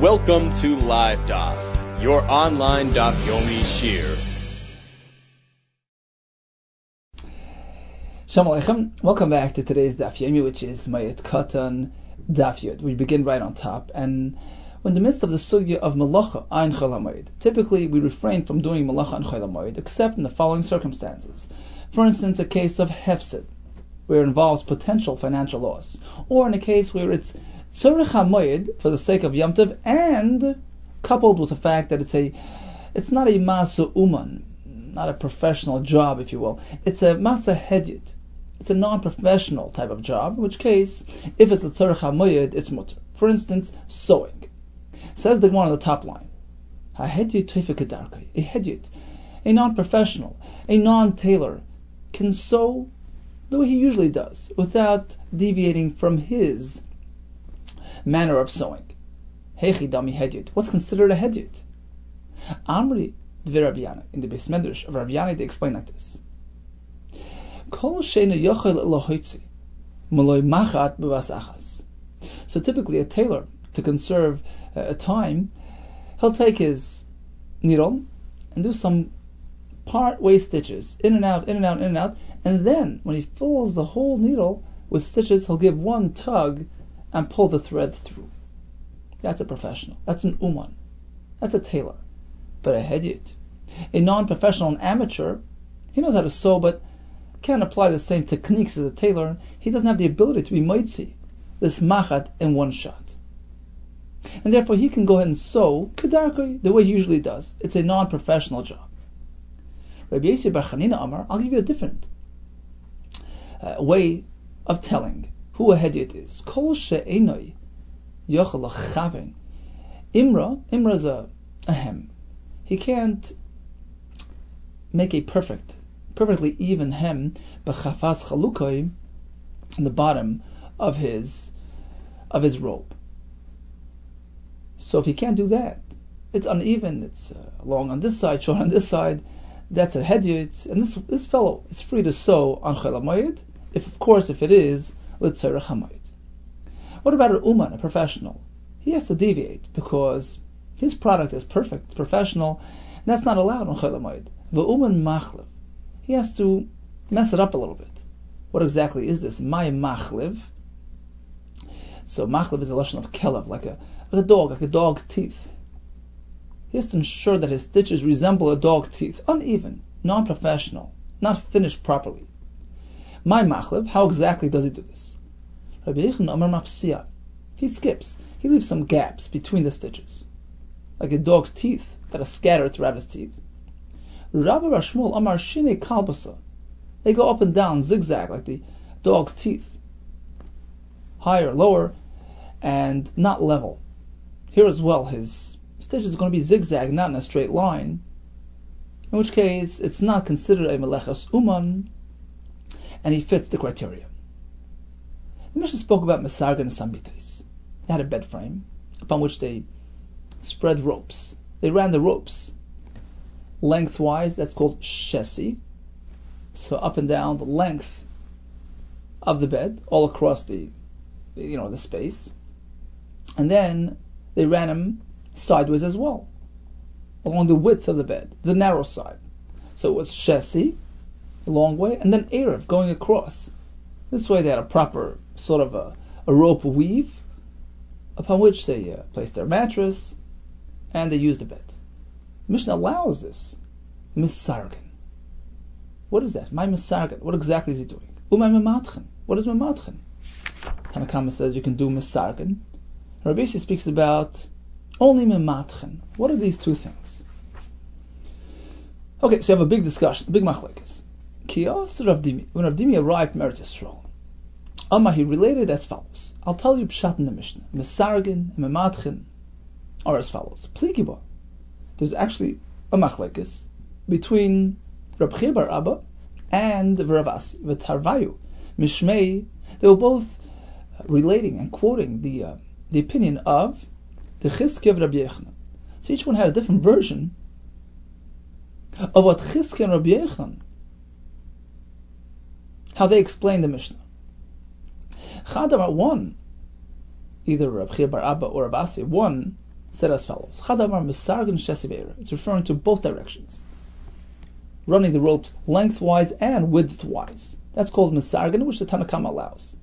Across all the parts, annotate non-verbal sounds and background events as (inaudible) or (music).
Welcome to Live Daf, your online Daf Yomi Shir. Shalom Aleichem. Welcome back to today's Daf Yomi, which is Moed Katan Daf Yud. We begin right on top, and when in the midst of the sugya of malacha ein cholamoid, typically we refrain from doing malacha ein cholamoid except in the following circumstances. For instance, a case of hefsid, where it involves potential financial loss, or in a case where it's tzorich hamoid for the sake of Yom Tov, and coupled with the fact that it's a, it's not a masa uman, not a professional job, if you will. It's a masa hedyet. It's a non-professional type of job, in which case, if it's a tzorich hamoyed, it's mutter. For instance, sewing. Says the one on the top line. A hedyet, a non-professional, a non-tailor, can sew the way he usually does, without deviating from his manner of sewing. Hechi dami hedyet. What's considered a hedyet? Amri dvi Rabbi In the Beis Medrash of Rabbi they explain like this. Kol yochel elohoitzi, maloi machat achas. So typically a tailor, to conserve uh, a time, he'll take his needle and do some part way stitches, in and out, in and out, in and out, and then when he fills the whole needle with stitches, he'll give one tug and pull the thread through. That's a professional. That's an uman. That's a tailor. But a hedyet, a non-professional, an amateur, he knows how to sew, but can't apply the same techniques as a tailor. He doesn't have the ability to be moitzi, this machat in one shot. And therefore he can go ahead and sew kedarkoi the way he usually does. It's a non-professional job. Rabbi Yossi Bar Amar, I'll give you a different uh, way of telling who a hedyet is. Kol she'enoi yochel. Imra, Imra is a, a hem. He can't make a perfect, perfectly even hem, b'chafas chalukoi, in the bottom of his, of his robe. So if he can't do that, it's uneven, it's uh, long on this side, short on this side, that's a hedyet, and this this fellow is free to sew on chelamayit, if of course if it is. What about an uman, a professional? He has to deviate because his product is perfect, it's professional, and that's not allowed on chelamayit. The uman machlev, he has to mess it up a little bit. What exactly is this? My machlev. So machlev is a lesson of kelev, like a like a dog, like a dog's teeth. He has to ensure that his stitches resemble a dog's teeth, uneven, non-professional, not finished properly. My machlev, how exactly does he do this? Rabbi Yechon Amar Mafsia. He skips. He leaves some gaps between the stitches, like a dog's teeth that are scattered throughout his teeth. Rabbi Rashmul Amar Shine Kalbasa. They go up and down, zigzag, like the dog's teeth. Higher, lower, and not level. Here as well, his stitch is going to be zigzag, not in a straight line. In which case, it's not considered a melechas uman, and he fits the criteria. The Mishnah spoke about mesargan and sambites. They had a bed frame upon which they spread ropes. They ran the ropes lengthwise. That's called shesi. So up and down the length of the bed, all across the, you know, the space, and then they ran them sideways as well, along the width of the bed, the narrow side. So it was shesi, the long way, and then erev going across. This way they had a proper sort of a, a rope weave upon which they uh, placed their mattress and they used a bed. The Mishnah allows this. Misargan. What is that? My misargan. What exactly is he doing? Umay mematchen. What is mematchen? Tanakama says you can do misargan. Rabbi speaks about only mematchen. What are these two things? Okay, so you have a big discussion, big machlekes. When Rav Dimi arrived in Eretz Yisrael, Amma he related as follows. I'll tell you pshat in the Mishnah. Mesargin and mematchen are as follows. Pligiba. There's actually a machlekes between Rab Bar Abba and Rav Asi. V'tarvayu. Mishmei. They were both relating and quoting the uh, the opinion of the Chizkiah of Rabbi Yochanan. So each one had a different version of what Chizkiah and Rabbi Yochanan, how they explain the Mishnah. Chadamar one, either Rabbi Bar Abba or Rabbi Asi, one said as follows: Chadamar Misargan Shesiv It's referring to both directions, running the ropes lengthwise and widthwise. That's called Misargan, which the Tanakam allows.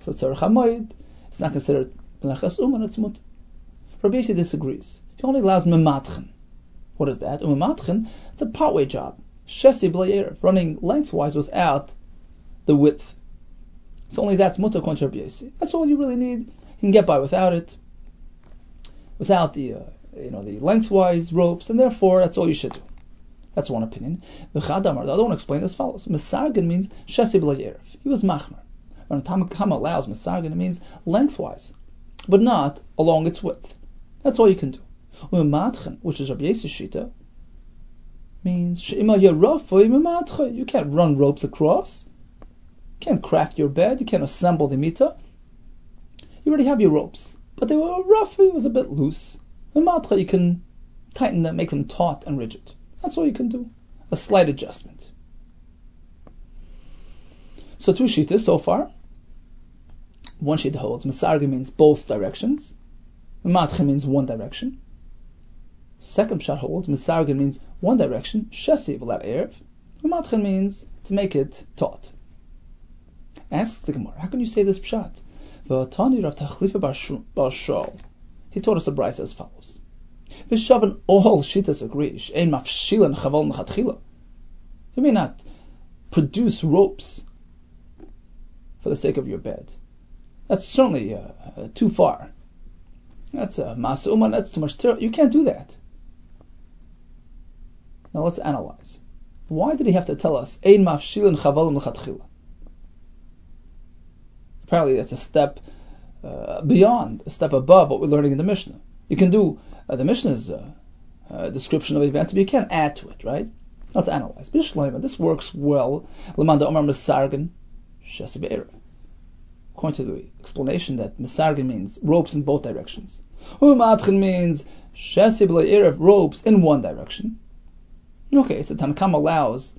So Tzarech it's not considered Melechas Uman, it's Mut. Rabbi disagrees. He only allows Mematchen. What is that? Umematchen, it's a partway job. Shesi B'Le'erev, running lengthwise without the width. So only that's according to That's all you really need. You can get by without it, without the uh, you know the lengthwise ropes, and therefore that's all you should do. That's one opinion. The other one explained as follows: Mesargin means Shesi B'Le'erev. He was Machmer. When Tamakam allows Mesargin, it means lengthwise, but not along its width. That's all you can do. Umatchen, which is Rabbi Yossi Shita, means you can't run ropes across. You can't craft your bed. You can't assemble the mita. You already have your ropes, but they were rough. It was a bit loose. You can tighten them, make them taut and rigid. That's all you can do. A slight adjustment. So two shitas so far. One sheet holds Masarga means both directions. Matcha means one direction. Second pshat holds Misargin means one direction, Shesi without Erev. Matcha means to make it taut. Asks the Gemara, how can you say this pshat? V'atani Rav Tachlifa Bar Shaul. He taught us a brisa as follows. V'shavan all shitas agree, she'en mafshilan chaval nechatchila. You may not produce ropes for the sake of your bed. That's certainly uh, uh, too far. That's a masuma, that's too much. Ter- you can't do that. Now let's analyze. Why did he have to tell us ein mafshilin chavalim lechatchila? Apparently, that's a step uh, beyond, a step above what we're learning in the Mishnah. You can do uh, the Mishnah's uh, uh, description of events, but you can't add to it, right? Let's analyze. This works well. Omar According to the explanation that Misargin means ropes in both directions. Umatchin means Shesib ropes in one direction. Okay, so Tanakam allows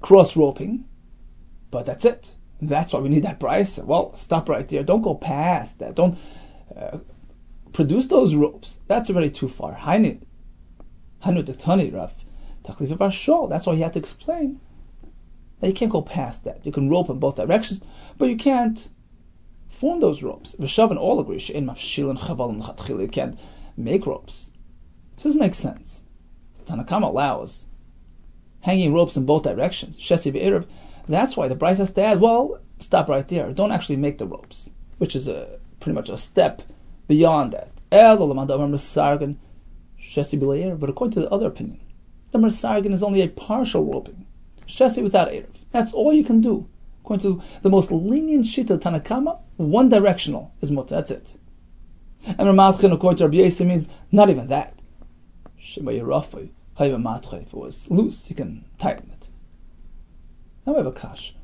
cross roping, but that's it. That's why we need that price. Well, stop right there. Don't go past that. Don't uh, produce those ropes. That's already too far. That's why he had to explain that you can't go past that. You can rope in both directions, but you can't form those ropes. Vishavan all agree. You can't make ropes. This doesn't make sense. Tanakam allows hanging ropes in both directions. Shesi Erev. That's why the Bryce has to add, well, stop right there. Don't actually make the ropes, which is a pretty much a step beyond that. But according to the other opinion, the Mersargan is only a partial roping. Shesi without Erev. That's all you can do. According to the most lenient shita Tanakama, one directional is mutter. That's it. And according to Rabbi Yossi, means not even that. Shema Yerafai. If it was loose, you can tighten it. Now we have a kash.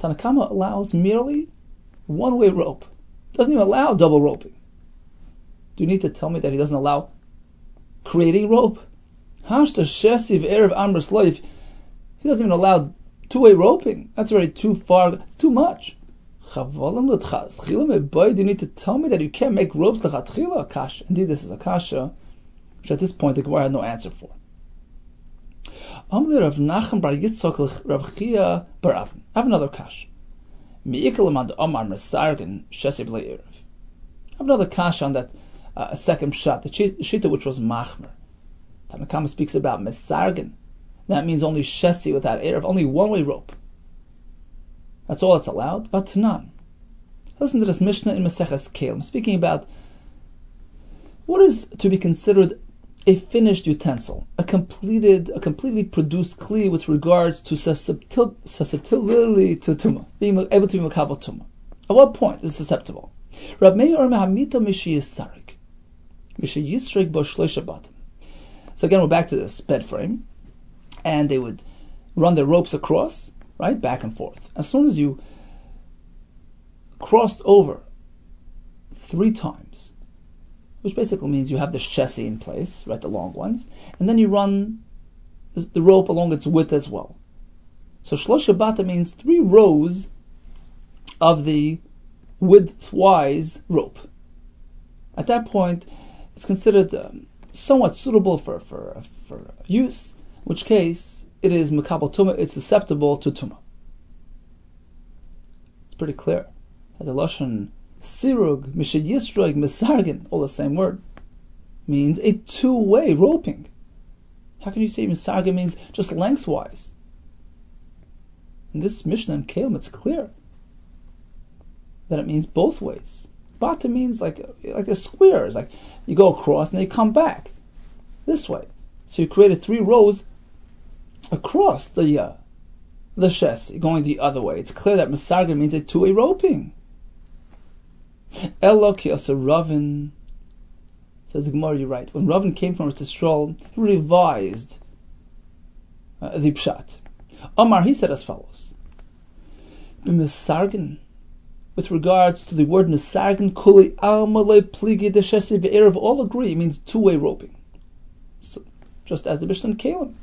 Tanakama allows merely one-way rope. Doesn't even allow double roping. Do you need to tell me that he doesn't allow creating rope? Hashta shesiv erev amras life. He doesn't even allow two-way roping. That's already too far. It's too much. Do you need to tell me that you can't make ropes lechatchila? Kasha. Indeed, this is a kasha which at this point the Gemara had no answer for. I have another kash. I have another kash on that uh, second shot, the shita which was machmer. Tanakama speaks about mesargan. That means only shesi without erev, only one way rope. That's all that's allowed, but none. Listen to this Mishnah in Maseches Kelim, speaking about what is to be considered a finished utensil, a completed, a completely produced kli with regards to susceptibility to tumah, being able to be makabel tumah. At what point is susceptible? Rab Meir Mehamito Mishi Yisarik. Mishi Yisrik So again, we're back to this bed frame, and they would run their ropes across, right, back and forth. As soon as you crossed over three times, which basically means you have the chassis in place, right, the long ones, and then you run the rope along its width as well. So shlosha bata means three rows of the widthwise rope. At that point, it's considered um, somewhat suitable for, for, for use, in which case it is makabel it's susceptible to tuma. It's pretty clear. The Lashon sirug, mishayisrog, misargin, all the same word, means a two-way roping. How can you say misargin means just lengthwise? In this Mishnah and Kelim, it's clear that it means both ways. Bata means like like the squares, like you go across and you come back this way. So you created three rows across the uh, the chassis, going the other way. It's clear that Masarga means a two-way roping. Eloki a Ravin says the Gemara, you're right. When Ravin came from Eretz he revised uh, the Pshat. Omar, he said as follows. B'misargin with regards to the word Nisargan Kuli Almalei Pligi Deshesi Ve'erev all agree it means two-way roping. So, just as the Mishnah and Kelim.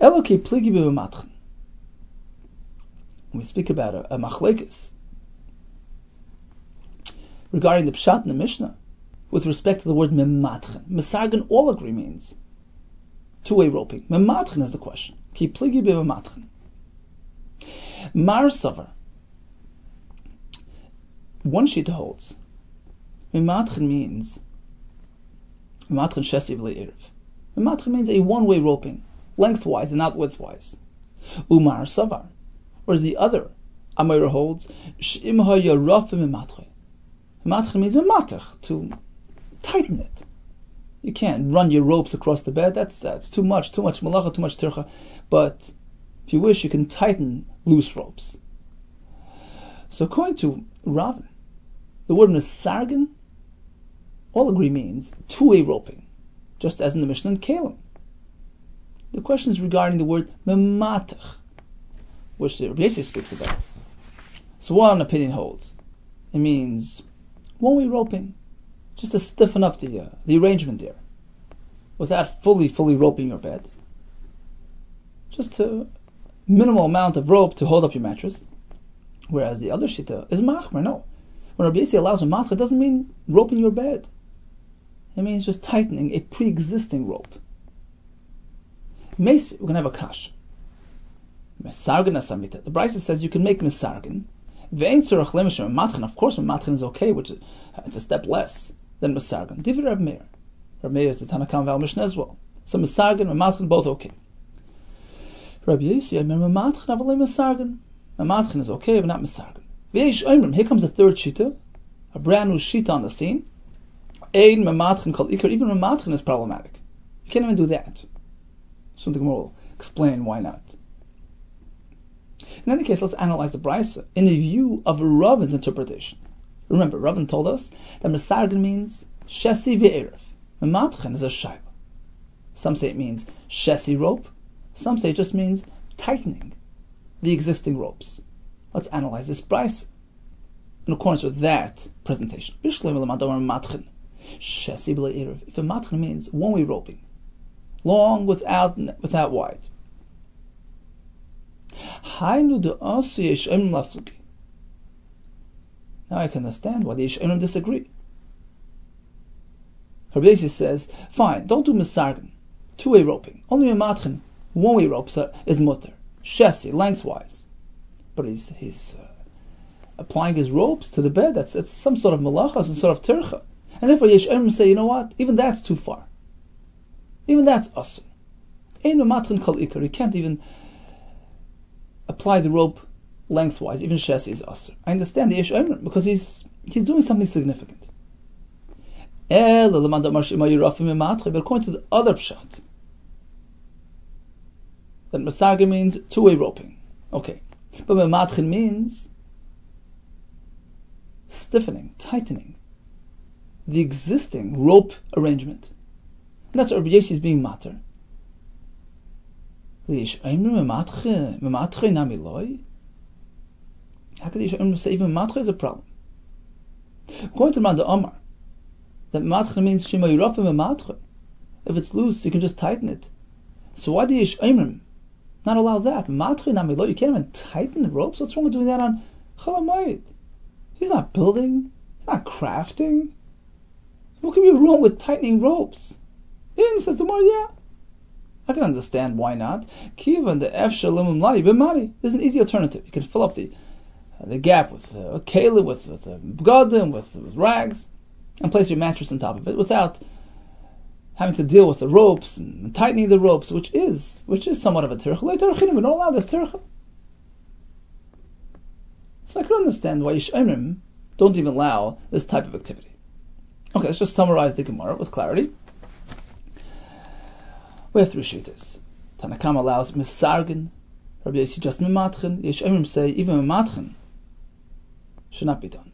Eloki Pligi B'Matchen. When we speak about a, a machlekes regarding the Pshat in the Mishnah, with respect to the word Mematchen, Mesargan all agree means two-way roping. Mematchen is the question. Ki Pligi B'Matchen. Mar Savar one sheet holds. Mimatchen means Mimatchen shesi erev. Mimatchen means a one-way roping, lengthwise and not widthwise. Umar savar, whereas the other Amira holds Shim ha'yaraf mimatchen. Mimatchen means mimatach to tighten it. You can't run your ropes across the bed. That's that's too much, too much malacha, too much tircha. But if you wish, you can tighten loose ropes. So according to Ravin, the word Mesargan, all agree means two-way roping, just as in the Mishnah and Kelim. The question is regarding the word Mematach, which the Rabbi speaks about. So one opinion holds. It means one-way roping, just to stiffen up the, uh, the arrangement there, without fully, fully roping your bed. Just a minimal amount of rope to hold up your mattress. Whereas the other shita is machmer. No, when Rabbi Yossi allows a matcha, it doesn't mean roping your bed. It means just tightening a pre-existing rope. we're gonna have a kash. Mesargan asamita. The Brisa says you can make mesargan. Ve'ein tzorach lemishem matchen. Of course, matchen is okay, which is, it's a step less than mesargan. Divi Rab Meir. Rab Meir is the Tanakam Val Mishnah as well. So mesargan and matchen both okay. Rabbi Yossi, I remember matchen avalim mesargan. Mamatchen is okay, but not Misargan. Here comes a third shita, a brand new shita on the scene. Ein Mamatchen called Ikar. Even Mamatchen is problematic. You can't even do that. So the Gemara will explain why not. In any case, let's analyze the brisa in the view of Ravin's interpretation. Remember, Ravin told us that Mesargan means Shesi ve'erev. Mematchen is a shaila. Some say it means Shesi rope. Some say it just means tightening the existing ropes. Let's analyze this price in accordance with that presentation. If a matchen means one-way roping, long without without wide. Now I can understand why the Yishayim disagree. Rabbi says, fine, don't do misargan, two-way roping. Only a matchen, one-way rope is mutter chassis lengthwise, but he's he's uh, applying his ropes to the bed. That's it's some sort of malacha, some sort of tircha, and therefore Yesh say, you know what? Even that's too far. Even that's usr. Ein matrin kol ikar. You can't even apply the rope lengthwise. Even chassis is usr. I understand the Yesh because he's he's doing something significant. But according to the other pshat, that masaga means two-way roping. Okay. But mematchin means stiffening, tightening the existing rope arrangement. And that's what Rabbi is being matter. How could the Yishayim say even matre is a problem? According to Manda Omar, that matre means shema yirafim If it's loose, you can just tighten it. So why do Yishayim not allow that. You can't even tighten the ropes. What's wrong with doing that on Chalamayit? He's not building. He's not crafting. What can be wrong with tightening ropes? In says the more, yeah. I can understand why not. Kivan the efshalim mlai b'mari. There's an easy alternative. You can fill up the uh, the gap with uh, a kela, with with uh, bgadim, with with rags, and place your mattress on top of it without having to deal with the ropes and tightening the ropes, which is which is somewhat of a tircha. We don't allow this tircha. So I can understand why Yishayim don't even allow this type of activity. Okay, let's just summarize the Gemara with clarity. We have three shittas. Tanakam allows misargin. Rabbi Yossi just mimatchen. Yeshayim say even mimatchen should not be done.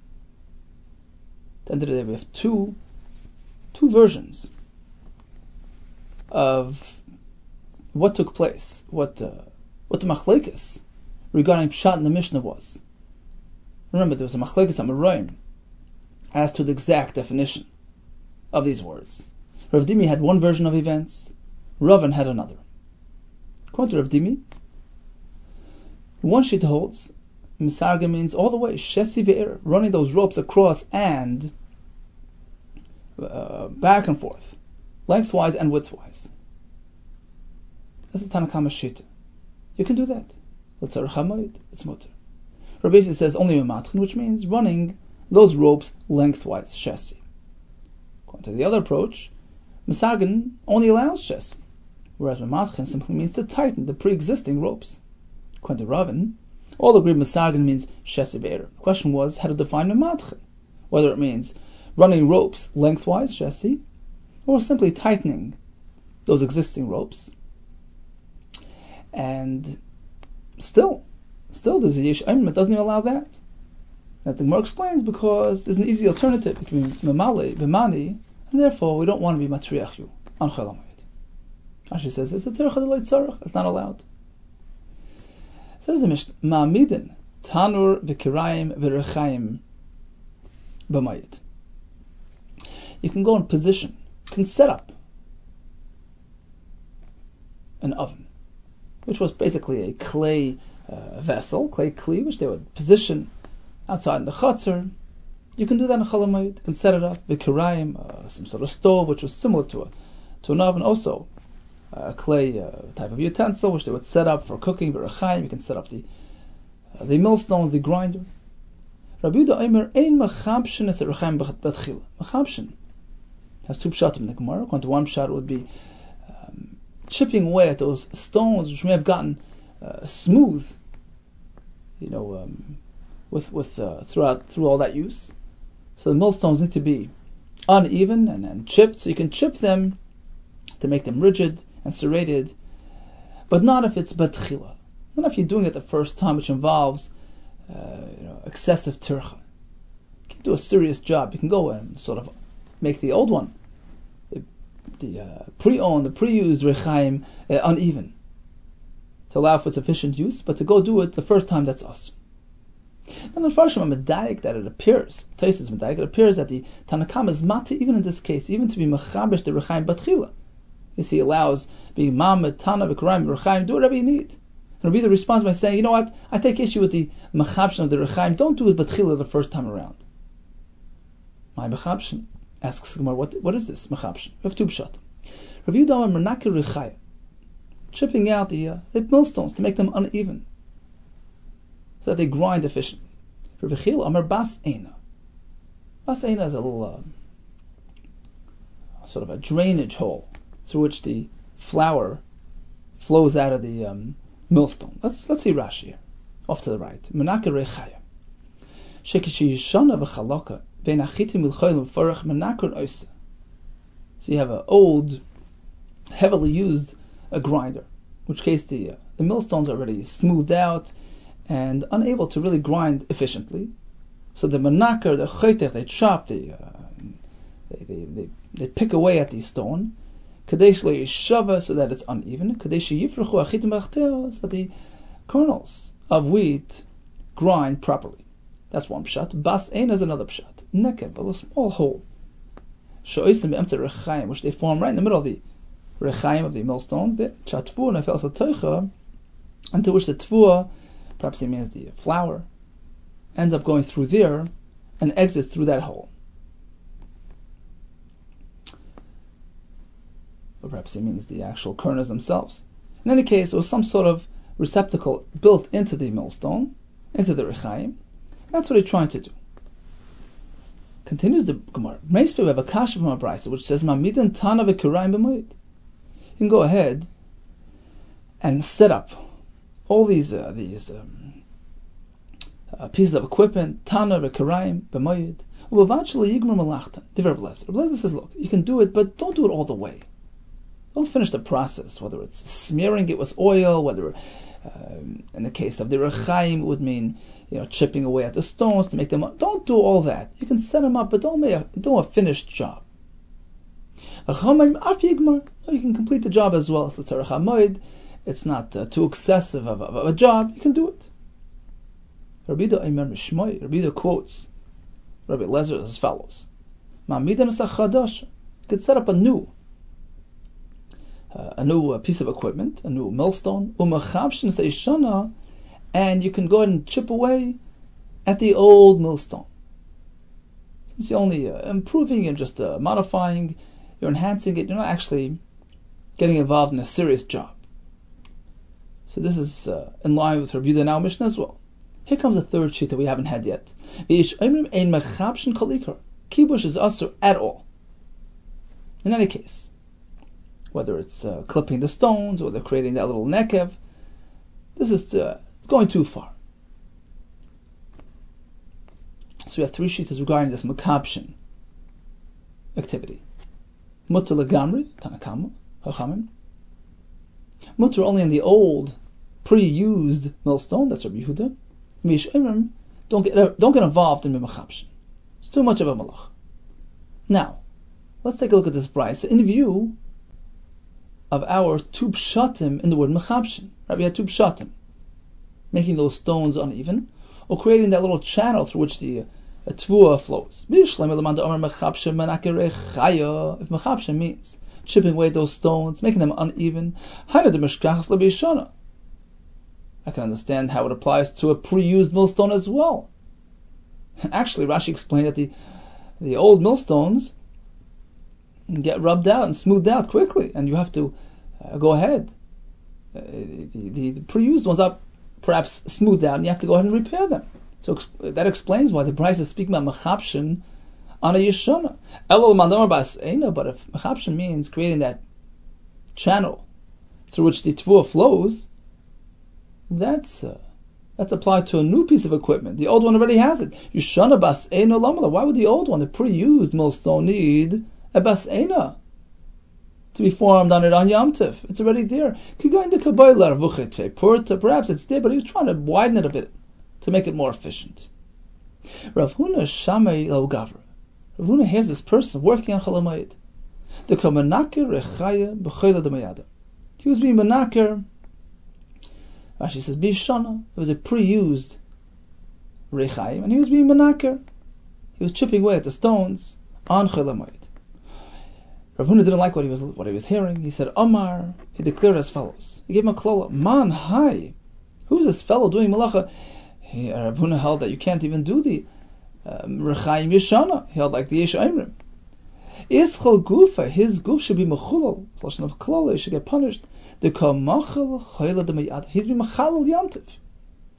At the end of the day, we have two two versions of what took place, what uh, what the machlekes regarding pshat in the Mishnah was. Remember, there was a machlekes amaroim as to the exact definition of these words. Rav Dimi had one version of events, Ravan had another. To Rav Dimi, one sheet holds Misarga means all the way, Shesi ve'er, running those ropes across and uh, back and forth, lengthwise and widthwise. That's the Tanakama Shita. You can do that. It's It's mutter. Rabbi says only Mimatchin, which means running those ropes lengthwise, Shesi. According to the other approach, Misargan only allows Shesi, whereas Mimatchin simply means to tighten the pre-existing ropes. According Ravin, all agree Misargan means Shesi Be'er. The question was how to define Mimatchin, whether it means running ropes lengthwise, Shesi, or simply tightening those existing ropes. And still, Still, there's a Yesh that doesn't even allow that. The Gemara explains because there's an easy alternative between Memale, Bimani, and therefore we don't want to be Matriach you on Chalamayit. Rashi says it's a Tzarech, it's not allowed. It says the Mishnah, Ma'amidin, Tanur v'kirayim v'rechayim b'mayit. You can go in position, can set up an oven, which was basically a clay uh, vessel, clay kli, which they would position outside in the chutzner. You can do that in chalamayit. You can set it up, vikirayim, uh, some sort of stove, which was similar to a to an oven, also a clay uh, type of utensil, which they would set up for cooking. V'rachayim, you can set up the uh, the millstones, the grinder. Rabbi Yehuda Omer ein machabshin es rachayim betchila. Machabshin has two pshatim in the Gemara. One pshat, would be um, chipping away at those stones which may have gotten uh, smooth, you know, um, with with uh, throughout through all that use. So the millstones need to be uneven and, and chipped, so you can chip them to make them rigid and serrated, but not if it's betchila. Not if you're doing it the first time, which involves uh, you know, excessive tircha. You can do a serious job. You can go and sort of make the old one, the, the uh, pre-owned, the pre-used rechaim, uh, uneven to allow for its efficient use, but to go do it the first time, that's us. And the Farshim are medayik that it appears, Tosfos medayik, it appears that the Tanakam is mata even in this case, even to be mechabesh the rechaim batchila. You see, allows being mamet, tana, v'karaim, rechaim, do whatever you need. And be the response by saying, you know what, I take issue with the mechabshin of the rechaim, don't do it batchila the first time around. My mechabshin asks Gemara, what, what is this mechabshin? We have two pshat. Rav Yudah Menakir Rechayim chipping out the, uh, the millstones to make them uneven so that they grind efficiently. For Vechil Amar Bas Eina. Bas Eina is a little uh, sort of a drainage hole through which the flour flows out of the um, millstone. Let's let's see Rashi here. Off to the right. Menaka Rechaya. Shekishi Shana V'chaloka Ben Achitim Milchoyim V'forach Menakon Oisa. So you have an old, heavily used a grinder, in which case the, uh, the millstones are already smoothed out and unable to really grind efficiently. So the manaker, the chaytech, they chop, uh, they, they, they, they, pick away at the stone, kadesh shava so that it's uneven, kadesh yifrachu achitim so that the kernels of wheat grind properly. That's one pshat. Bas ein is another pshat. Nekev, a small hole. Shoisim Be'emtze Rechaim, which they form right in the middle of the rechaim of the millstones, the chatvu nefel satoicha, unto which the tvua, perhaps it means the flour, ends up going through there and exits through that hole. Or perhaps he means the actual kernels themselves. In any case, it was some sort of receptacle built into the millstone, into the Rechaim. That's what he's trying to do. Continues the Gemara. We have a kasha from a brisa which says, "Mamidan tana v'kiraim b'moed." You can go ahead and set up all these uh, these um, uh, pieces of equipment, tana v'kiraim b'moed. Eventually, yigmar malachta. Divrei Blazer. Blazer says, "Look, you can do it, but don't do it all the way. Don't finish the process. Whether it's smearing it with oil, whether um, in the case of the rechaim, it would mean you know chipping away at the stones to make them. Don't do all that. You can set them up, but don't make a, do a finished job. You can complete the job as well. So it's not uh, too excessive of, of, of, a job. You can do it. Rabbi Rabbi quotes Rabbi Lezer as follows: You could set up a new uh, a new uh, piece of equipment, a new millstone, and you can go ahead and chip away at the old millstone. Since you're only uh, improving and just uh, modifying, you're enhancing it, you're not actually getting involved in a serious job. So this is uh, in line with Rabbi now Mishnah as well. Here comes a third sheet that we haven't had yet. Kibush is usher at all. In any case, whether it's uh, clipping the stones or they're creating that little nekev. This is uh, going too far. So we have three sheets regarding this makabshin activity. Mutter legamri, Tanakama, Hachamim. Mutter only in the old, pre-used millstone, that's Rabbi Yehuda. Mish don't get, don't get involved in makabshin. It's too much of a malach. Now, let's take a look at this brisa in view of our two pshatim in the word mechabshin. Right? We had two pshatim, making those stones uneven, or creating that little channel through which the uh, tvua flows. If mechabshin means chipping away those stones, making them uneven, I can understand how it applies to a pre-used millstone as well. (laughs) Actually, Rashi explained that the the old millstones get rubbed out and smoothed out quickly, and you have to uh, go ahead. Uh, the, the, the, pre-used ones are perhaps smoothed out, and you have to go ahead and repair them. So that explains why the price is speaking about mechapshin on a yeshana. Elul mandamar bas but if mechapshin means creating that channel through which the tvua flows, that's uh, that's applied to a new piece of equipment. The old one already has it. Yeshana bas Why would the old one, the pre-used millstone, need a bas to be formed on it on Yom Tiv. It's already there. Could go into Kabbalah perhaps it's there, but he was trying to widen it a bit to make it more efficient. Rav Huna Shamay Lo Gavra. Rav Huna hears this person working on Chalamayit. The Kamanakir Rechaya B'Choyla Demayada. He was being Manakir. Rashi says Bishana. It was a pre-used Rechayim, and he was being Manakir. He was chipping away at the stones on Chalamayit. Rav Huna didn't like what he was what he was hearing. He said, Omar, he declared as follows. He gave him a klola. Man, hi. Who's this fellow doing malacha? He, Rav Huna held that you can't even do the um, Rechaim Yeshana. He held like the Yesh Imrim. Ischal Gufa, his goof should be mechulal. Lashon of klola, he should get punished. The kamachal chayla demayad. He's been mechalal yamtiv.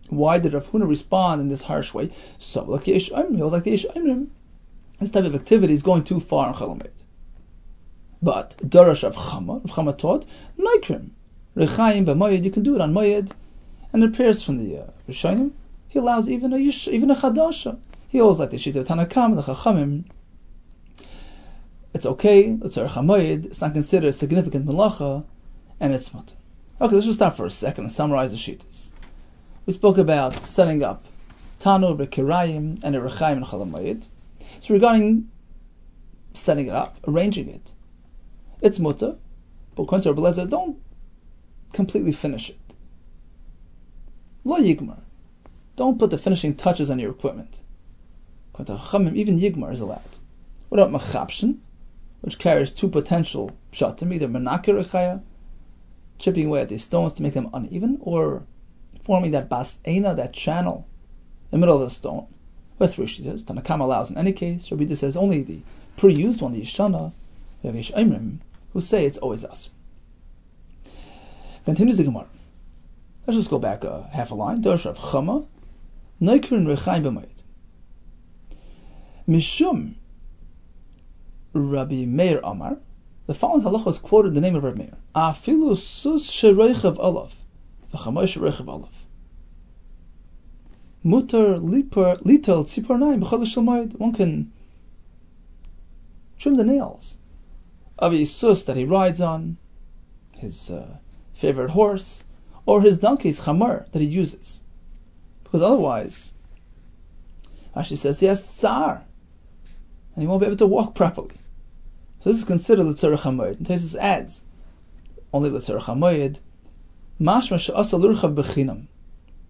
Why did Rav Huna respond in this harsh way? So like Yesh Imrim. He was like the Yesh Imrim. This type of activity is going too far in Chalamet. But Darash of Chama, of Chama taught, Noikrim. Rechaim b'moyed, you can do it on moyed, and it appears from the uh, Rishonim. He allows even a Yish, even a chadasha. He always like the shita of Tanakam, the Chachamim. It's okay. It's a chamoyed. It's not considered a significant malacha, and it's mutter. Okay, let's just stop for a second and summarize the shitas. We spoke about setting up Tanu, Bekirayim, and a Rechaim and Chalamayid. So regarding setting it up, arranging it, it's mutter, but according to Rabbi Lezer, don't completely finish it. Lo yigmar. Don't put the finishing touches on your equipment. According to even yigmar is allowed. What about machapshin, which carries two potential pshatim, either menakir chipping away at these stones to make them uneven, or forming that basena, that channel, in the middle of the stone. With Rishi says, Tanakam allows in any case. Rabbi says only the pre-used one, the Yishana. We Yishayimrim who say it's always us. Continues the Gemara. Let's just go back a half a line. Dosh of Chama, Neikrin Rechaim B'mayit. Mishum Rabbi Meir Amar, the following halacha is quoted the name of Rabbi Meir. Afilu sus shereichav olav, v'chamosh shereichav olav. Mutar litel tziparnayim b'chodesh. One can trim the nails of sus that he rides on, his uh, favorite horse, or his donkey's chamar that he uses. Because otherwise, Rashi says he has tsar, and he won't be able to walk properly. So this is considered L'tzarech HaMoed. And Tosfos adds, only L'tzarech HaMoed, Mashma she'asa l'urchav b'chinam.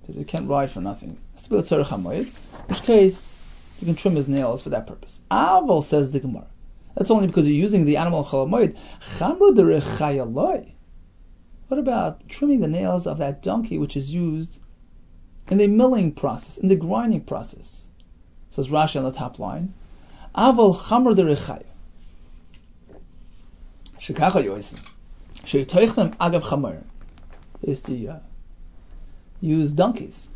Because you can't ride for nothing. It has to be L'tzarech HaMoed, in which case, you can trim his nails for that purpose. Aval says the Gemara. That's only because you're using the animal chalamoid. What about trimming the nails of that donkey which is used in the milling process, in the grinding process? Says Rashi on the top line. Aval chamra derechayah. Shekacha yoisin. Sheitoichlem agav chamar is to uh, use donkeys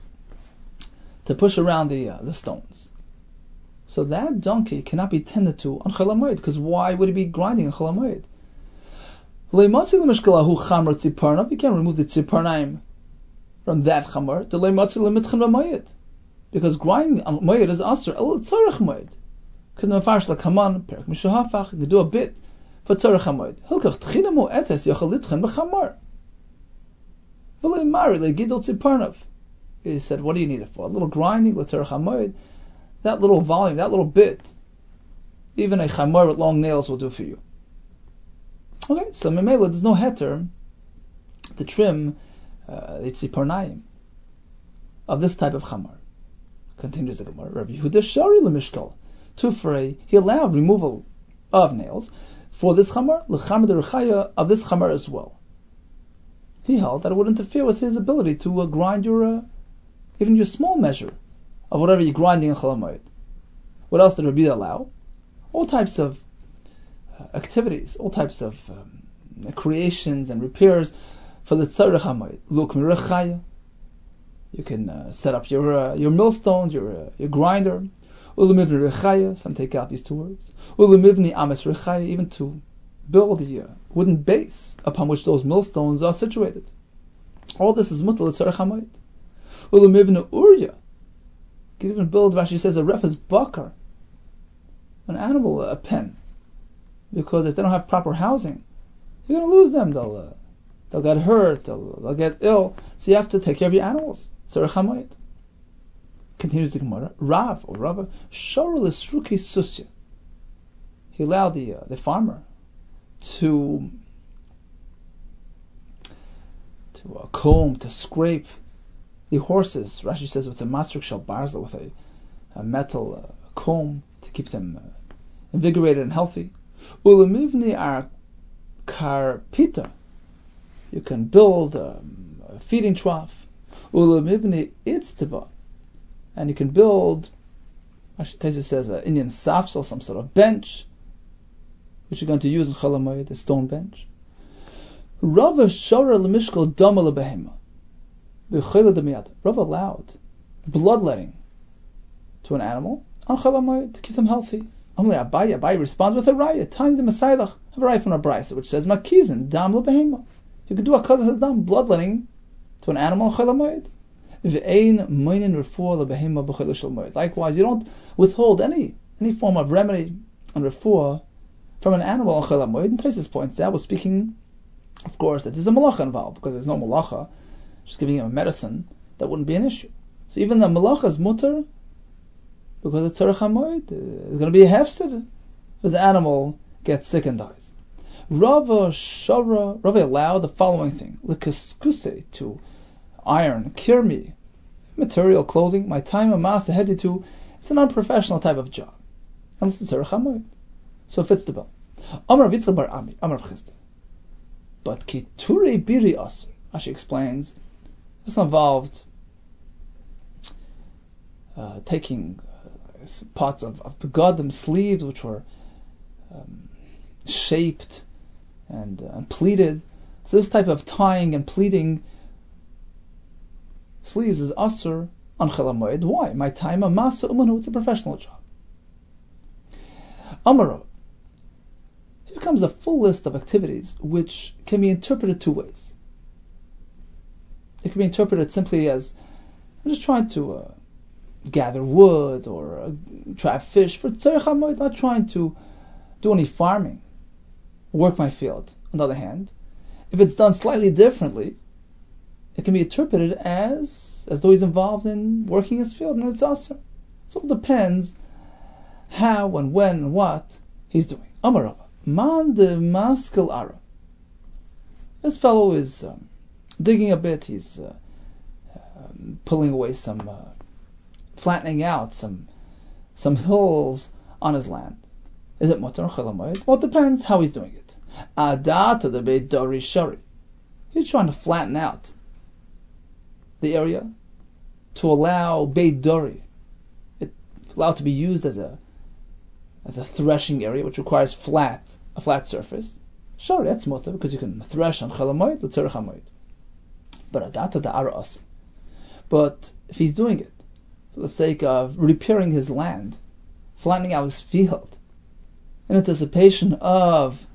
to push around the uh, the stones. So that donkey cannot be tended to on chalamoid because why would he be grinding on chalamoid? You can't remove the tziparnaim from that chamar. Because grinding on moed is aser el tzarech moed. Could mafarish lakaman perak mishahafach. Do a bit for tzarech hamoed. Hilkach tchina mo etes yochel litchen b'chamar. V'lei mari legidol tziparnav. He said, what do you need it for? A little grinding, l'tzarech hamoed. That little volume, that little bit, even a chamar with long nails will do for you. Okay, so memela, there's no heter to trim uh, the tziparnaim of this type of chamar. Continues the Gemara. Rabbi Yehuda Shari lemishkal. Tufrei, he allowed removal of nails for this chamar, l'chamar derechaya of this chamar as well. He held that it would interfere with his ability to uh, grind your, uh, even your small measure of whatever you're grinding in chalamayit. What else did Rabbi allow? All types of uh, activities, all types of um, creations and repairs for the tzarech hamayit. Look. You can uh, set up your uh, your millstones, your uh, your grinder. Ulamivni rechaya. Some take out these two words. Ulamivni ames rechaya. Even to build the uh, wooden base upon which those millstones are situated. All this is mutal tzarech hamayit. Ulamivni urya. Can even build, Rashi says, a refus bakar, an animal, a pen, because if they don't have proper housing, you're going to lose them. They'll, uh, they'll get hurt, they'll, they'll get ill. So you have to take care of your animals. Tzarech Continues the Gemara. Rav or Rava Shorul Esruki Susya. He allowed the uh, the farmer to to uh, comb, to scrape the horses. Rashi says with a masrik shal barza, with a, a metal uh, comb to keep them uh, invigorated and healthy. Ulamivni are karpita. You can build um, a feeding trough. Ulamivni itztiva. And you can build, Rashi says, an Indian safsel, some sort of bench, which you're going to use in Chalamayit, the stone bench. Rava shara lemishkal dama. Rav allowed bloodletting to an animal on Chalamayit to keep them healthy. Amalei Abaye, Abaye responds with a raya, time the have a raya from a brisa, which says, Makizin, dam lebehema. You could do a kazah dam, bloodletting to an animal on Chalamayit. Likewise, you don't withhold any any form of remedy on refuah from an animal on Chalamayit. And Tosfos points out, was speaking, of course, that there's a malacha involved, because there's no malacha, just giving him a medicine, that wouldn't be an issue. So even the malacha is mutter, because the tzarech hamoid is going to be a hefsid if the animal gets sick and dies. Rava Shara, Rava allowed the following thing: lekaskuse to iron, kirmi, material clothing. My time and mass headed to it's an unprofessional type of job. And it's tzarech hamoid, so it fits the bill. Amar bar Ami, Amar. But kiture biri aser, as she explains, this involved uh, taking parts of, of sleeves, which were um, shaped and, uh, and pleated. So this type of tying and pleating sleeves is asur on chalamoid. Why? My time a masa umanu. It's a professional job. Amaro. Here comes a full list of activities which can be interpreted two ways. It can be interpreted simply as I'm just trying to uh, gather wood or uh, trap fish for tzarech hamoed, not trying to do any farming, work my field. On the other hand, if it's done slightly differently, it can be interpreted as as though he's involved in working his field, and it's. So it depends how and when and what he's doing. Amarava. Man de maskal ara. This fellow is um, digging a bit. He's uh, um, pulling away some, uh, flattening out some, some hills on his land. Is it mutar chalamayit? Well, it depends how he's doing it. Adat the beit shari. He's trying to flatten out the area to allow beit dori, it allowed to be used as a as a threshing area, which requires flat a flat surface. Sure, that's mutar because you can thresh on chalamayit, l'tzerich hamayit. But if he's doing it for the sake of repairing his land, flattening out his field, in anticipation of,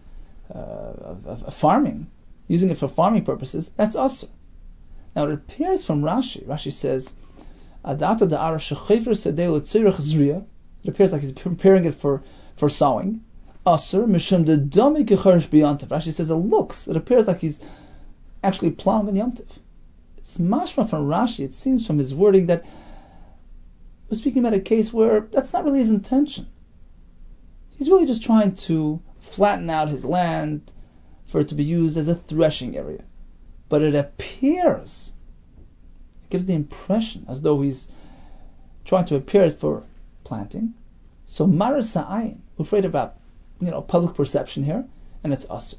uh, of, of farming, using it for farming purposes, that's also. Now it appears from Rashi. Rashi says, "Adata da'ara shechefer sedeu tzirich zriya." It appears like he's preparing it for for sowing. Aser mishum de dami. Rashi says it looks, it appears like he's actually plowing in yomtiv. It's mashma from Rashi. It seems from his wording that we're speaking about a case where that's not really his intention. He's really just trying to flatten out his land for it to be used as a threshing area. But it appears, it gives the impression as though he's trying to prepare it for planting. So marasa'ayin, we're afraid about you know public perception here, and it's us.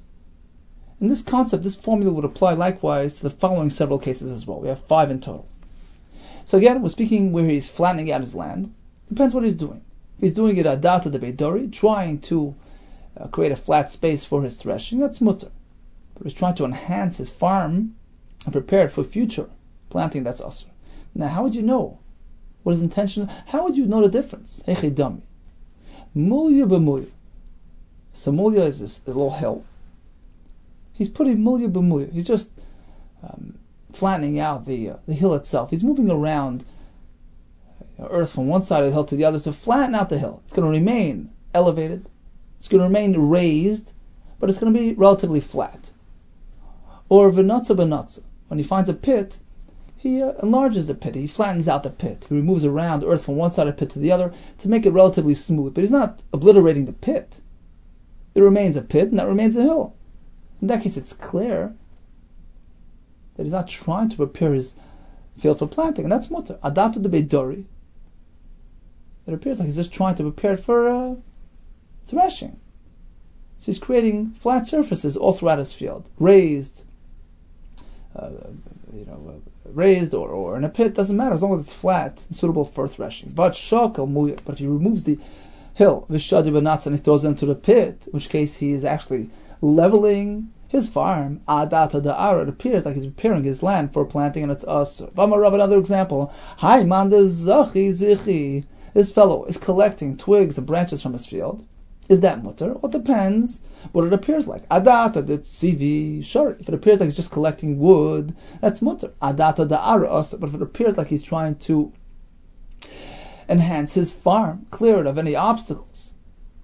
And this concept, this formula would apply likewise to the following several cases as well. We have five in total. So again, we're speaking where he's flattening out his land. Depends what he's doing. If he's doing it adata de beidori, trying to uh, create a flat space for his threshing, that's mutter. But he's trying to enhance his farm and prepare it for future planting, that's asr. Now, how would you know what his intention? How would you know the difference? Hechidami. Mulya b'mulya. So mulya is this little hill. He's putting mulya b'mulya. He's just um, flattening out the uh, the hill itself. He's moving around earth from one side of the hill to the other to flatten out the hill. It's going to remain elevated. It's going to remain raised, but it's going to be relatively flat. Or v'natza b'natza. When he finds a pit, he uh, enlarges the pit. He flattens out the pit. He removes around earth from one side of the pit to the other to make it relatively smooth. But he's not obliterating the pit. It remains a pit, and that remains a hill. In that case, it's clear that he's not trying to prepare his field for planting, and that's mutter. Adata de beidori. It appears like he's just trying to prepare it for uh, threshing. So he's creating flat surfaces all throughout his field, raised, uh, you know, uh, raised or, or in a pit, doesn't matter as long as it's flat, suitable for threshing. But shakal but if he removes the hill, vishadi and he throws it into the pit, in which case he is actually leveling his farm, adata da'ara, it appears like he's preparing his land for planting, and it's us. Vamarav, another example. Hi, manda zachi zichi. This fellow is collecting twigs and branches from his field. Is that mutter? Well, it depends what it appears like. Adata the tzivi, sure. If it appears like he's just collecting wood, that's mutter. Adata da'ara, but if it appears like he's trying to enhance his farm, clear it of any obstacles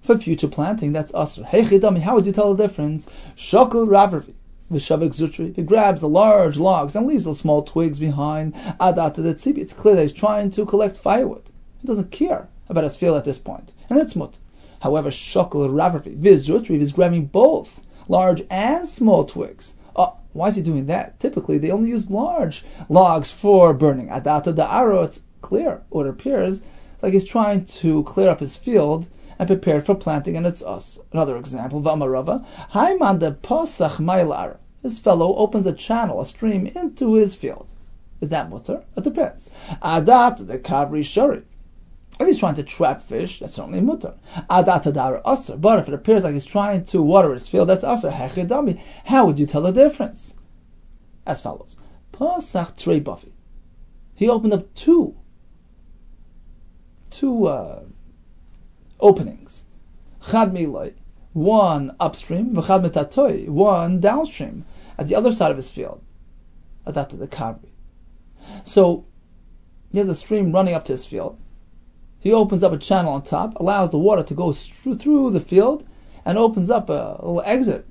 for future planting, that's asr. Hey chidami, how would you tell the difference? Shokal ravervi. Vishavik zutri. He grabs the large logs and leaves the small twigs behind. Adata the tzivi. It's clear that he's trying to collect firewood. He doesn't care about his field at this point. And that's mut. However, shokal ravervi. Viz zutri is grabbing both large and small twigs. Oh, why is he doing that? Typically, they only use large logs for burning. Adata the arrow, it's clear, or it appears, like he's trying to clear up his field and prepared for planting, and it's us. Another example, Vamarava, Haiman de Posach Mailar. His fellow opens a channel, a stream, into his field. Is that mutter? It depends. Adat the Kavri Shari. If he's trying to trap fish, that's certainly mutter. Adatadar aser. But if it appears like he's trying to water his field, that's aser. Hechidami. How would you tell the difference? As follows. Posach trei buffy. He opened up two, two uh, openings. Chad miloi, one upstream, v'chad metatoi, one downstream, at the other side of his field. Adata the karbi. So, he has a stream running up to his field. He opens up a channel on top, allows the water to go through the field, and opens up a little exit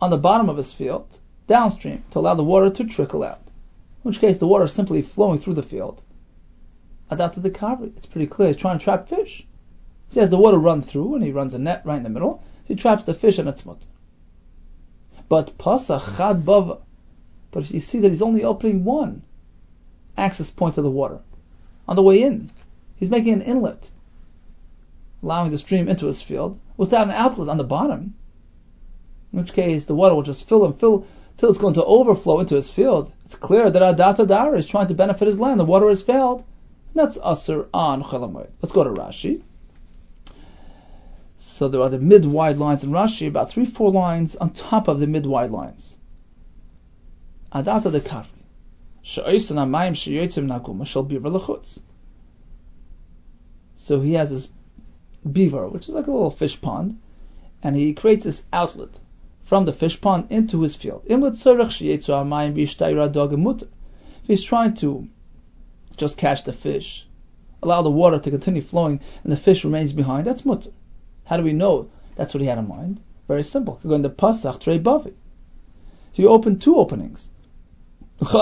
on the bottom of his field, downstream, to allow the water to trickle out. In which case, the water is simply flowing through the field. Adata the karbi. It's pretty clear. He's trying to trap fish. So he has the water run through, and he runs a net right in the middle. So he traps the fish and it's mutter. But pasach chad bava. But you see that he's only opening one access point to the water. On the way in, he's making an inlet, allowing the stream into his field without an outlet on the bottom. In which case, the water will just fill and fill till it's going to overflow into his field. It's clear that Adata Dara is trying to benefit his land. The water has failed. And that's Asr on Chalamoid. Let's go to Rashi. So there are the mid-wide lines in Rashi, about three, four lines on top of the mid-wide lines. Adata she'yotzim naguma shall lechutz. So he has this beaver, which is like a little fish pond, and he creates this outlet from the fish pond into his field. If he's trying to just catch the fish, allow the water to continue flowing, and the fish remains behind, that's mutter. How do we know that's what he had in mind? Very simple. Going to Pasach Trey Bavi. He opened two openings. So he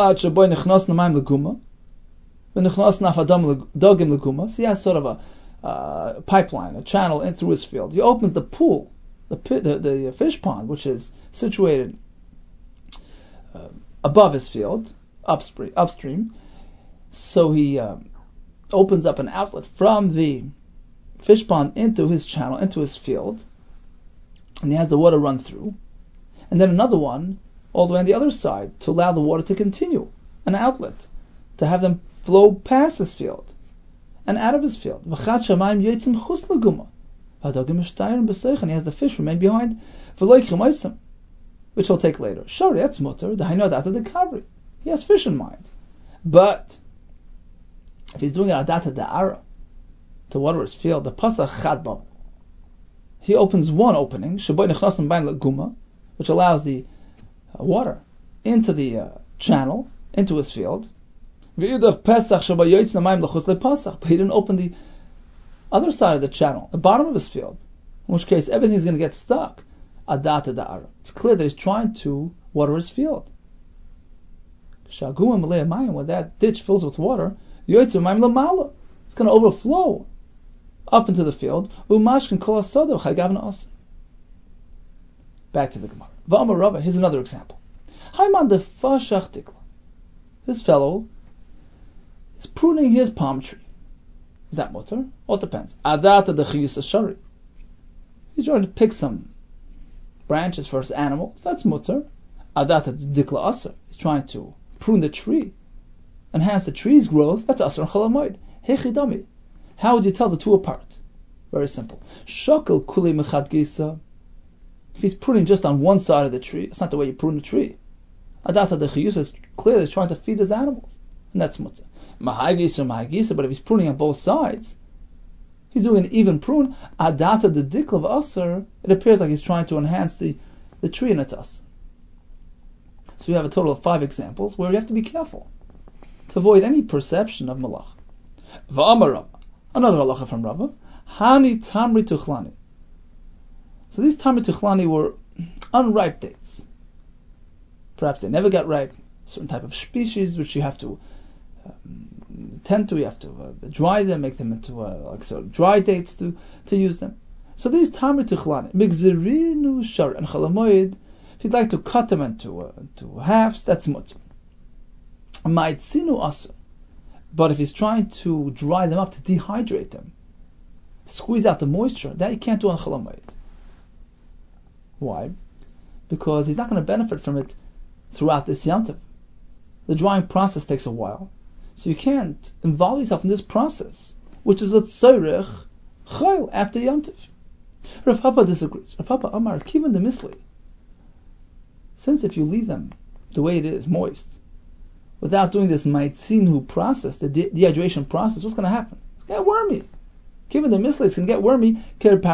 has sort of a uh, pipeline, a channel in through his field. He opens the pool, the, the, the fish pond, which is situated uh, above his field, upstream. upstream. So he um, opens up an outlet from the fish pond into his channel, into his field, and he has the water run through. And then another one all the way on the other side to allow the water to continue, an outlet, to have them flow past his field and out of his field. And he has the fish remain behind, which he'll take later. Sure, that's mutter, the hainodata the. He has fish in mind. But if he's doing it adata da'ara, to water his field, the pasach chadbam, he opens one opening, shaboy nechnasim bain guma, which allows the uh, water into the uh, channel, into his field. But he didn't open the other side of the channel, the bottom of his field, in which case everything's going to get stuck. Adata da'ara. It's clear that he's trying to water his field. When that ditch fills with water, it's going to overflow up into the field. Back to the Gemara. V'amar Rava, here's another example. This fellow is pruning his palm tree. Is that mutter? It depends. Adata de shari. He's trying to pick some branches for his animals. That's mutter. Adata dikla aser. He's trying to prune the tree, enhance the tree's growth. That's aser chalamoid. Hechidami. How would you tell the two apart? Very simple. Shakel kuli mechad gisa. If he's pruning just on one side of the tree, it's not the way you prune a tree. Adata de chiyus is clearly trying to feed his animals, and that's mutzah. Mahagisa, mahagisa, but if he's pruning on both sides, he's doing an even prune. Adata de dikla of aser, it appears like he's trying to enhance the, the tree in its aser. So we have a total of five examples where you have to be careful to avoid any perception of malach. Va'amar Another halacha from Rava. Hani tamri tuchlani. So these Tamar Tuchlani were unripe dates. Perhaps they never got ripe. Certain type of species which you have to um, tend to, you have to uh, dry them, make them into uh, like of dry dates to, to use them. So these Tamar Tuchlani, Migzirinu Shar and Chalamoid, if you'd like to cut them into, uh, into halves, that's mut. Ma'itsinu Asr. But if he's trying to dry them up, to dehydrate them, squeeze out the moisture, that he can't do on Chalamoid. Why? Because he's not going to benefit from it throughout this yamtiv. The drying process takes a while. So you can't involve yourself in this process which is a tzorech chayil after Yom Rav Papa disagrees. Rav Papa Amar Kivan the Misli. Since if you leave them the way it is, moist, without doing this maitzinu process, the de- dehydration process, what's going to happen? It's going to get wormy. Given the going to get wormy. It's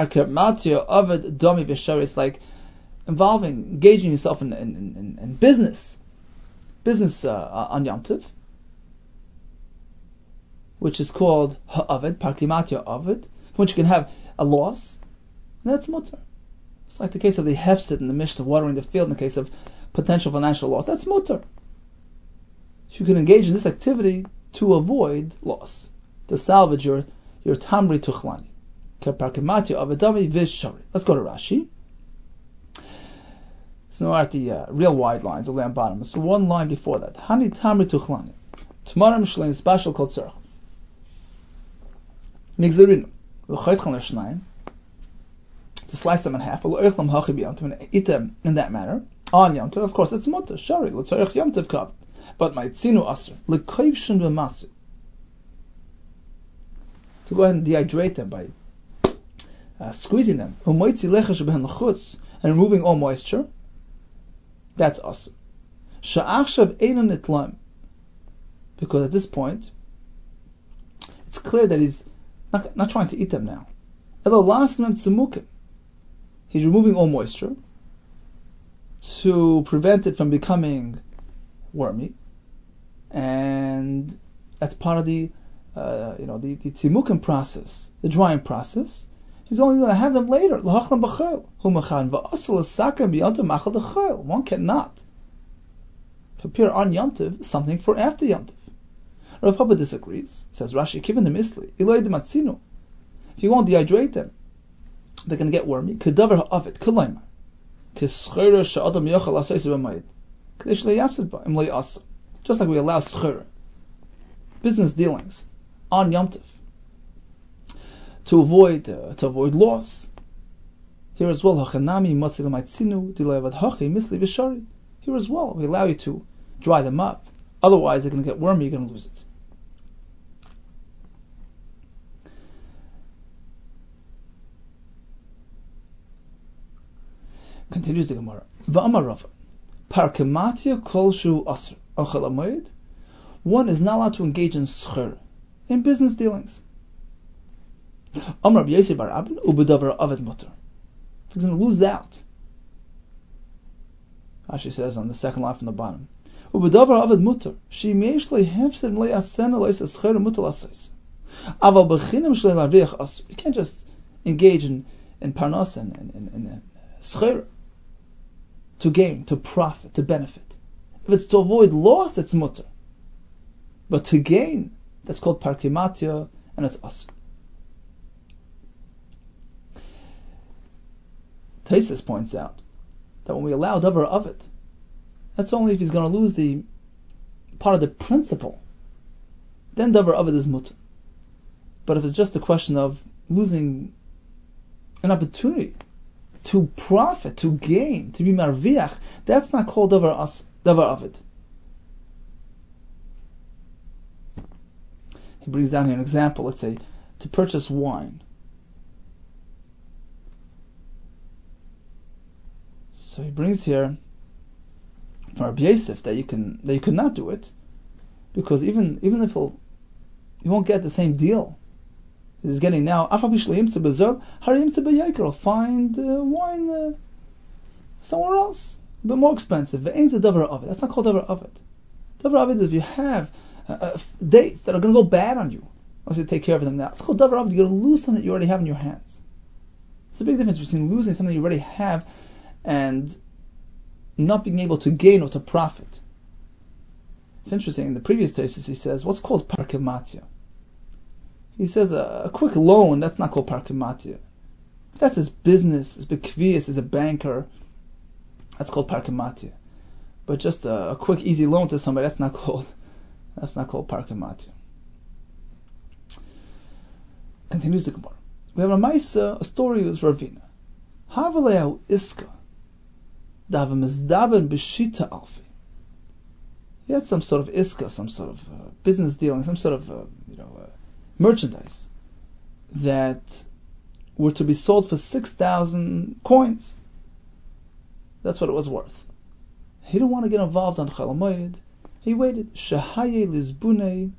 like involving, engaging yourself in, in, in, in business, business uh, on Yom Tov, which is called ha'avid, parkimatya avid, from which you can have a loss, and that's mutter. It's like the case of the hefset in the Mishnah, watering the field in the case of potential financial loss. That's mutter. You can engage in this activity to avoid loss, to salvage your, your tamri tuchlani. Let's go to Rashi. So now at the uh, real wide lines, way on bottom. So one line before that. Hani tamri tuchlani. Tomorrow Mishlein special called tzarech. Migzerinu. L'chayt to slice them in half, and eat them in that manner. On Yom Tov, of course, it's mutter, shari, l'tzorech Yom Tov kav. But my tzinu asr, l'koivshin v'masu. To go ahead and dehydrate them by uh, squeezing them, and removing all moisture, that's awesome. Sha'achshav einan itlam. Because at this point, it's clear that he's not, not trying to eat them now. He's removing all moisture to prevent it from becoming wormy, and that's part of the uh, you know the, the timukim process, the drying process. He's only going to have them later. One cannot prepare on Yom something for after Yom Rav Papa disagrees. Says Rashi, given the misli, if you won't dehydrate them, they're going to get wormy. Kedavar ha'avet, kelaimar. Keschera she'adam yochel asayis b'mayit. Just like we allow schera, business dealings, on Yom to avoid, uh, to avoid loss. Here as well, hachanami matzi l'maitzinu, dilayavad hachi misli v'shari. Here as well, we allow you to dry them up. Otherwise, they're going to get wormy, you're going to lose it. Continues the Gemara. Kol shu asr. One is not allowed to engage in schur, in business dealings. Amar Yosef bar Abin ubedavar avet mutter. He's going to lose out. Rashi says on the second line from the bottom. Ubedavar avet mutter. She meish le hefsed le asen le schur mutter lasais. Aval bechinim shle larviach asr. You can't just engage in in parnas and schur to gain, to profit, to benefit. If it's to avoid loss, it's mutter. But to gain, that's called parkimatya, and it's asr. Tosfos points out that when we allow davar of it, that's only if he's going to lose the part of the principle. Then davar of it is mutter. But if it's just a question of losing an opportunity to profit, to gain, to be marviach, that's not called davar as davar avid. He brings down here an example. Let's say to purchase wine. So he brings here from Rabbi Yosef that you can that you could not do it because even even if you won't get the same deal is getting now. Find uh, wine uh, somewhere else, but more expensive. That's not called davar it. Davar it is if you have uh, uh dates that are going to go bad on you unless you take care of them now. It's called davar it. You're going to lose something that you already have in your hands. It's a big difference between losing something you already have and not being able to gain or to profit. It's interesting. In the previous Tosfos, he says what's called parkimatya. He says a, a quick loan, that's not called parkimatia. If that's his business, his bekvias, is a banker, that's called parkimatia. But just a, a, quick, easy loan to somebody, that's not (laughs) called that's not called parkimatia. Continues the Gemara. We have a Maisa, a story with Ravina. Havaleu iska. Daben b'shita alfi. He had some sort of iska, some sort of uh, business dealing, some sort of uh, you know uh, merchandise. that were to be sold for 6,000 coins. That's what it was worth. He didn't want to get involved on Chalamoyed. He waited. Shahaye Lizbune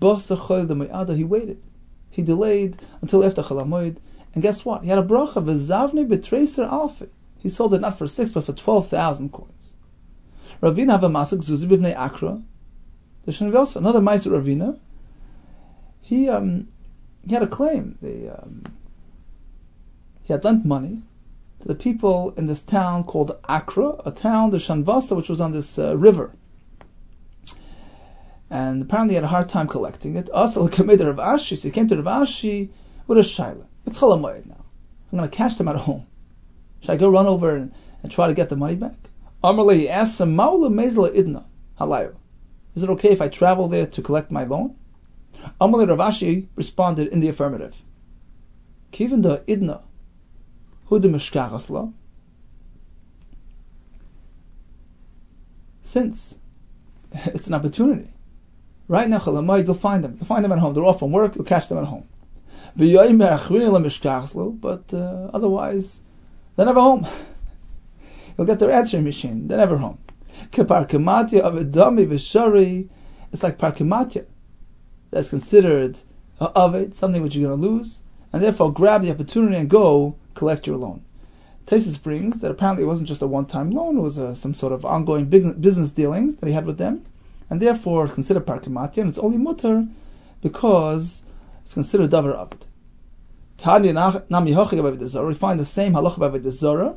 Bosa He waited. He delayed until after Chalamoyed. And guess what? He had a bracha, V'zavne betreser alfi. He sold it not for six, but for 12,000 coins. Ravina have a masak zuzi akra. The another Meiser Ravina, he, um, he had a claim. They, um, he had lent money to the people in this town called Akra, a town, the Shanvasa, which was on this uh, river. And apparently he had a hard time collecting it. Also, he came Rav Ashi, so he came to Rav Ashi with a shaila. It's Cholamoyed now. I'm going to cash them at home. Should I go run over and, and try to get the money back? Amarle, he asked him, Idna, Halayo. Is it okay if I travel there to collect my loan? Amarle Rav Ashi responded in the affirmative. Kiven da Idna, Hude Since (laughs) it's an opportunity. Right now, you'll find them. You'll find them at home. They're off from work, you'll catch them at home. But uh, otherwise, they're never home. (laughs) You'll get their answering machine. They're never home. It's like parkimatya. That's considered of it, something which you're going to lose, and therefore grab the opportunity and go collect your loan. Tosfos brings that apparently it wasn't just a one-time loan; it was a, uh, some sort of ongoing business dealings that he had with them, and therefore considered parkimatya, and it's only mutter because it's considered davar abed. Tanya nami We find the same halacha by Zara.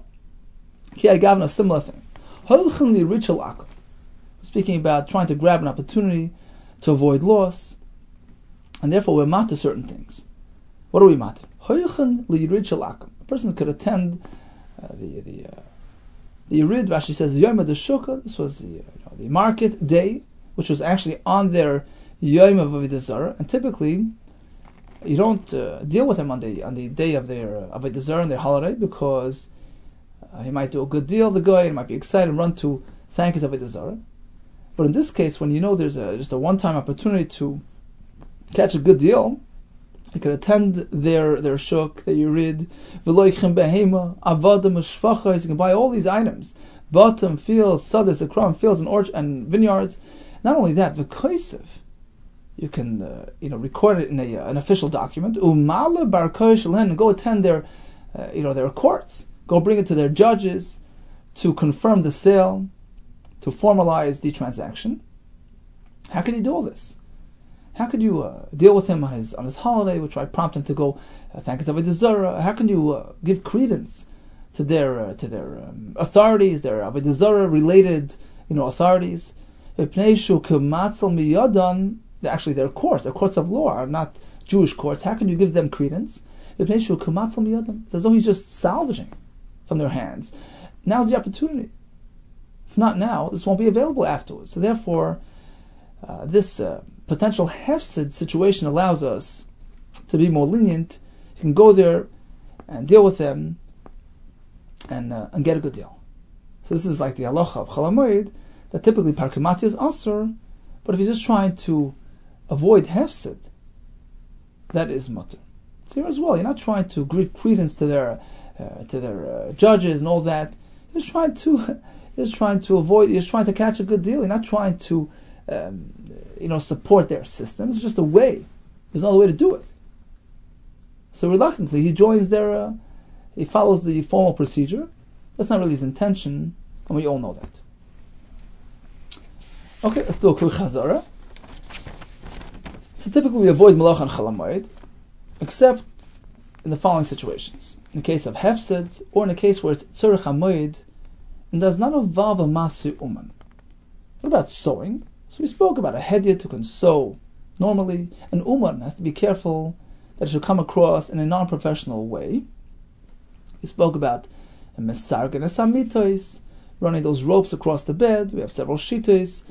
Ki I gave a similar thing. Holchem li ritual. Speaking about trying to grab an opportunity to avoid loss, and therefore we're mat to certain things. What are we mat? Holchem li ritual akal. A person could attend uh, the the uh, the Yerid, Rashi says, Yom Shukah, this was the, uh, you know, the market day, which was actually on their Yom of and typically you don't uh, deal with him on the on the day of their uh, a and their holiday because uh, he might do a good deal. The guy he might be excited and run to thank his avodah. But in this case, when you know there's a, just a one-time opportunity to catch a good deal, you could attend their their shuk, their yurid, v'loichem behema, avadim. You can buy all these items, bottom fields, sadas, akram fields, and orch and vineyards. Not only that, v'koisev you can uh, you know record it in a, uh, an official document. Umala bar and go attend their uh, you know their courts. Go bring it to their judges to confirm the sale, to formalize the transaction. How can you do all this? How could you uh, deal with him on his on his holiday, which might prompt him to go uh, thank his Avodah Zarah? How can you uh, give credence to their uh, to their um, authorities, their Avodah Zarah related you know authorities? actually their courts, their courts of law are not Jewish courts. How can you give them credence? It's as though he's just salvaging from their hands. Now's the opportunity. If not now, this won't be available afterwards. So therefore, uh, this uh, potential hefsid situation allows us to be more lenient. You can go there and deal with them and uh, and get a good deal. So this is like the halacha of chalamoid that typically parkimati is asur, but if you're just trying to avoid hefsid, that is mutter. So here as well, you're not trying to give credence to their uh, to their uh, judges and all that. You're trying to (laughs) you're trying to avoid. You're trying to catch a good deal. You're not trying to um, you know support their system. It's just a way. There's no other way to do it. So reluctantly, he joins their. Uh, he follows the formal procedure. That's not really his intention, and we all know that. Okay, let's do a quick chazara. So typically we avoid malach and chalamayid, except in the following situations. In the case of hefsid, or in a case where it's tzurich hamoid, and does not involve a masu uman. What about sewing? So we spoke about a hedyot to console. normally. An uman has to be careful that it should come across in a non-professional way. We spoke about a mesargan esamitos, running those ropes across the bed. We have several shitos.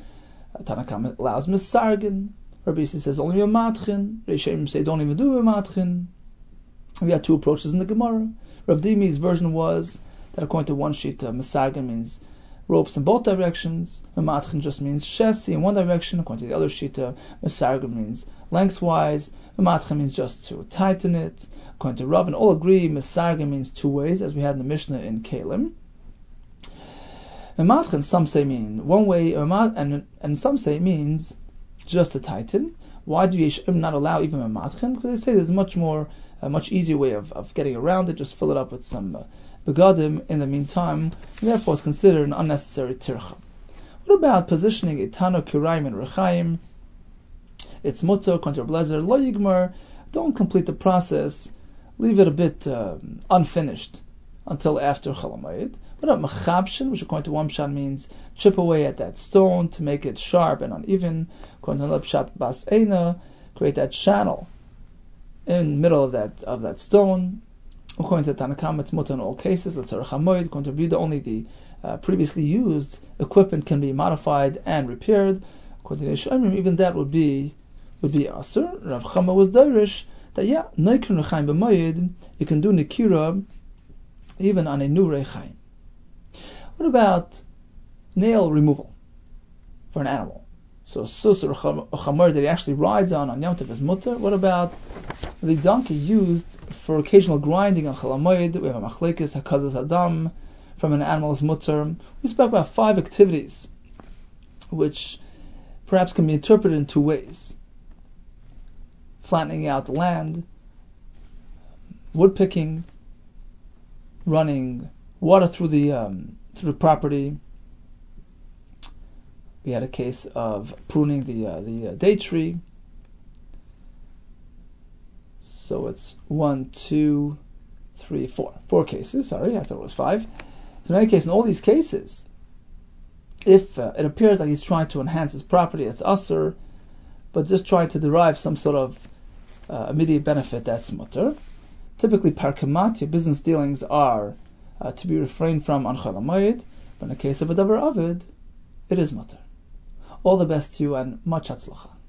Tanakam allows mesargan. Rabbi says only a matchin. Reishim say don't even do a matchin. We had two approaches in the Gemara. Rav Dimi's version was that according to one uh, Masaga means ropes in both directions. Matchin just means chassis in one direction. According to the other uh, Masaga means lengthwise. Matcha means just to tighten it. According to Rav, and all agree, Mesarga means two ways, as we had in the Mishnah in Kelim. And some say mean one way, and, and some say means just to tighten. Why do Yeshim not allow even a matchin? Because they say there's much more, a much easier way of, of getting around it. Just fill it up with some uh, begadim in the meantime. And therefore, it's considered an unnecessary tircha. What about positioning a tano kiraim and rechaim? It's mutter kontra blazer lo yigmar. Don't complete the process. Leave it a bit uh, unfinished until after chalamayid. What about machabshin, which according to one pshat means chip away at that stone to make it sharp and uneven. According to another pshat, bas create that channel in the middle of that of that stone. According to Tanakam, it's mutter in all cases. Let's say According only the uh, previously used equipment can be modified and repaired. According to Yeshayim, even that would be would be asur. Rav Chama was Dairish that yeah, Naikun Rechaim b'mayid, you can do Nikira even on a new Rechaim. What about nail removal for an animal? So sus or chamor that he actually rides on on Yom Tov is mutter. What about the donkey used for occasional grinding on chalamoid? We have a machlekes hakazas adam from an animal's mutter. We spoke about five activities which perhaps can be interpreted in two ways: flattening out the land, wood picking, running water through the um, through the property. We had a case of pruning the uh, the uh, date tree. So it's one, two, three, four, four cases. Sorry, I thought it was five. So in any case, in all these cases, if uh, it appears like he's trying to enhance his property, it's usr, but just trying to derive some sort of uh, immediate benefit, that's mutter. Typically, parkamatya business dealings are uh, to be refrained from on Chalamayid, but in the case of a Dabar Avid, it is mutter. All the best to you and much hatzlacha.